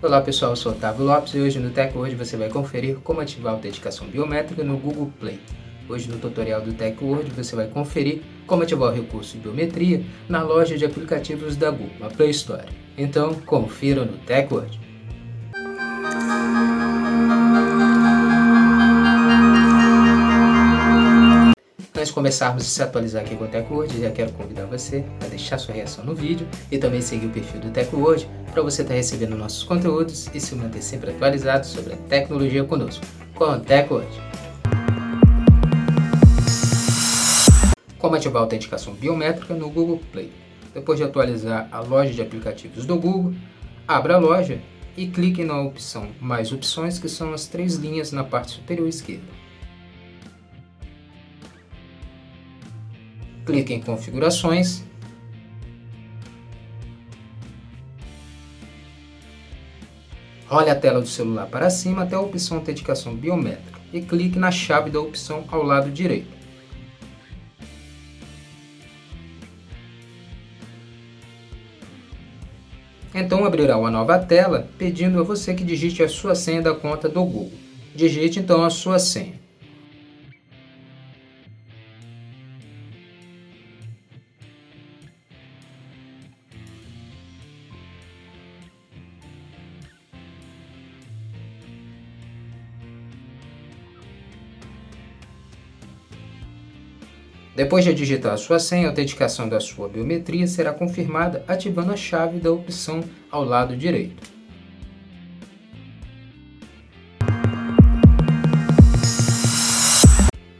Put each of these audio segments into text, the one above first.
Olá pessoal, eu sou Otávio Lopes e hoje no TechWord você vai conferir como ativar a autenticação biométrica no Google Play. Hoje no tutorial do TechWord você vai conferir como ativar o recurso de biometria na loja de aplicativos da Google, a Play Store. Então, confira no TechWord. Antes de começarmos a se atualizar aqui com o TechWord, já quero convidar você a deixar sua reação no vídeo e também seguir o perfil do TechWord para você estar tá recebendo nossos conteúdos e se manter sempre atualizado sobre a tecnologia conosco, com o TechWord. Como ativar a autenticação biométrica no Google Play? Depois de atualizar a loja de aplicativos do Google, abra a loja e clique na opção Mais Opções, que são as três linhas na parte superior esquerda. Clique em Configurações, role a tela do celular para cima até a opção Autenticação Biométrica e clique na chave da opção ao lado direito. Então abrirá uma nova tela pedindo a você que digite a sua senha da conta do Google. Digite então a sua senha. Depois de digitar a sua senha, a autenticação da sua biometria será confirmada ativando a chave da opção ao lado direito.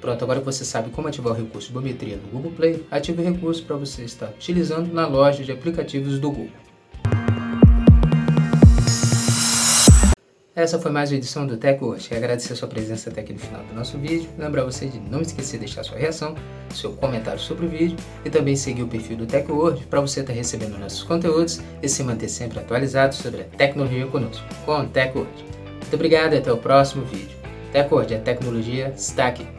Pronto, agora que você sabe como ativar o recurso biometria no Google Play, ative o recurso para você estar utilizando na loja de aplicativos do Google. Essa foi mais uma edição do Tech Hoje. Agradecer a sua presença até aqui no final do nosso vídeo. Lembrar você de não esquecer de deixar sua reação, seu comentário sobre o vídeo e também seguir o perfil do Tech Word para você estar tá recebendo nossos conteúdos e se manter sempre atualizado sobre a tecnologia conosco, com o Tech Word. Muito obrigado e até o próximo vídeo. Tech Word, a tecnologia está aqui.